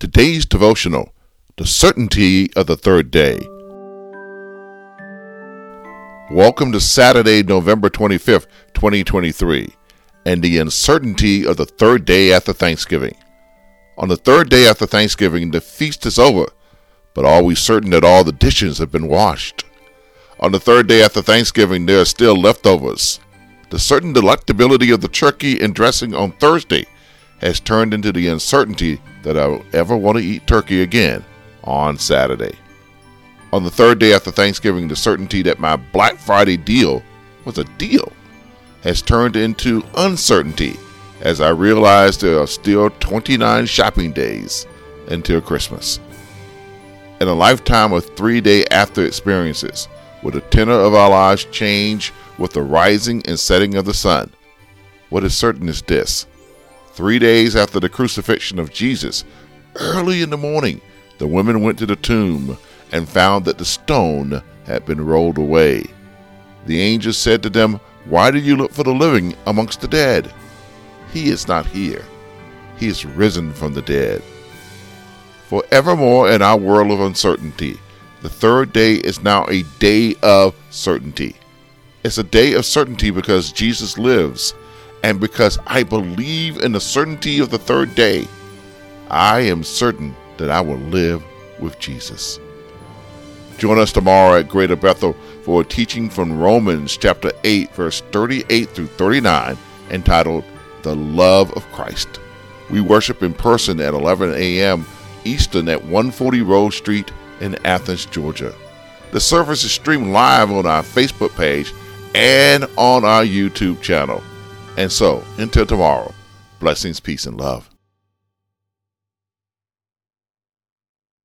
Today's devotional, The Certainty of the Third Day. Welcome to Saturday, November 25th, 2023, and the uncertainty of the third day after Thanksgiving. On the third day after Thanksgiving, the feast is over, but are we certain that all the dishes have been washed? On the third day after Thanksgiving, there are still leftovers. The certain delectability of the turkey and dressing on Thursday has turned into the uncertainty that I will ever want to eat turkey again on Saturday. On the third day after Thanksgiving, the certainty that my Black Friday deal was a deal has turned into uncertainty as I realize there are still 29 shopping days until Christmas. In a lifetime of three day after experiences, will the tenor of our lives change with the rising and setting of the sun? What is certain is this Three days after the crucifixion of Jesus, early in the morning, the women went to the tomb and found that the stone had been rolled away. The angel said to them, Why do you look for the living amongst the dead? He is not here. He is risen from the dead. Forevermore in our world of uncertainty, the third day is now a day of certainty. It's a day of certainty because Jesus lives and because I believe in the certainty of the third day, I am certain that I will live with Jesus. Join us tomorrow at Greater Bethel for a teaching from Romans chapter 8, verse 38 through 39, entitled The Love of Christ. We worship in person at 11 a.m. Eastern at 140 Rose Street in Athens, Georgia. The service is streamed live on our Facebook page and on our YouTube channel. And so, until tomorrow, blessings, peace, and love.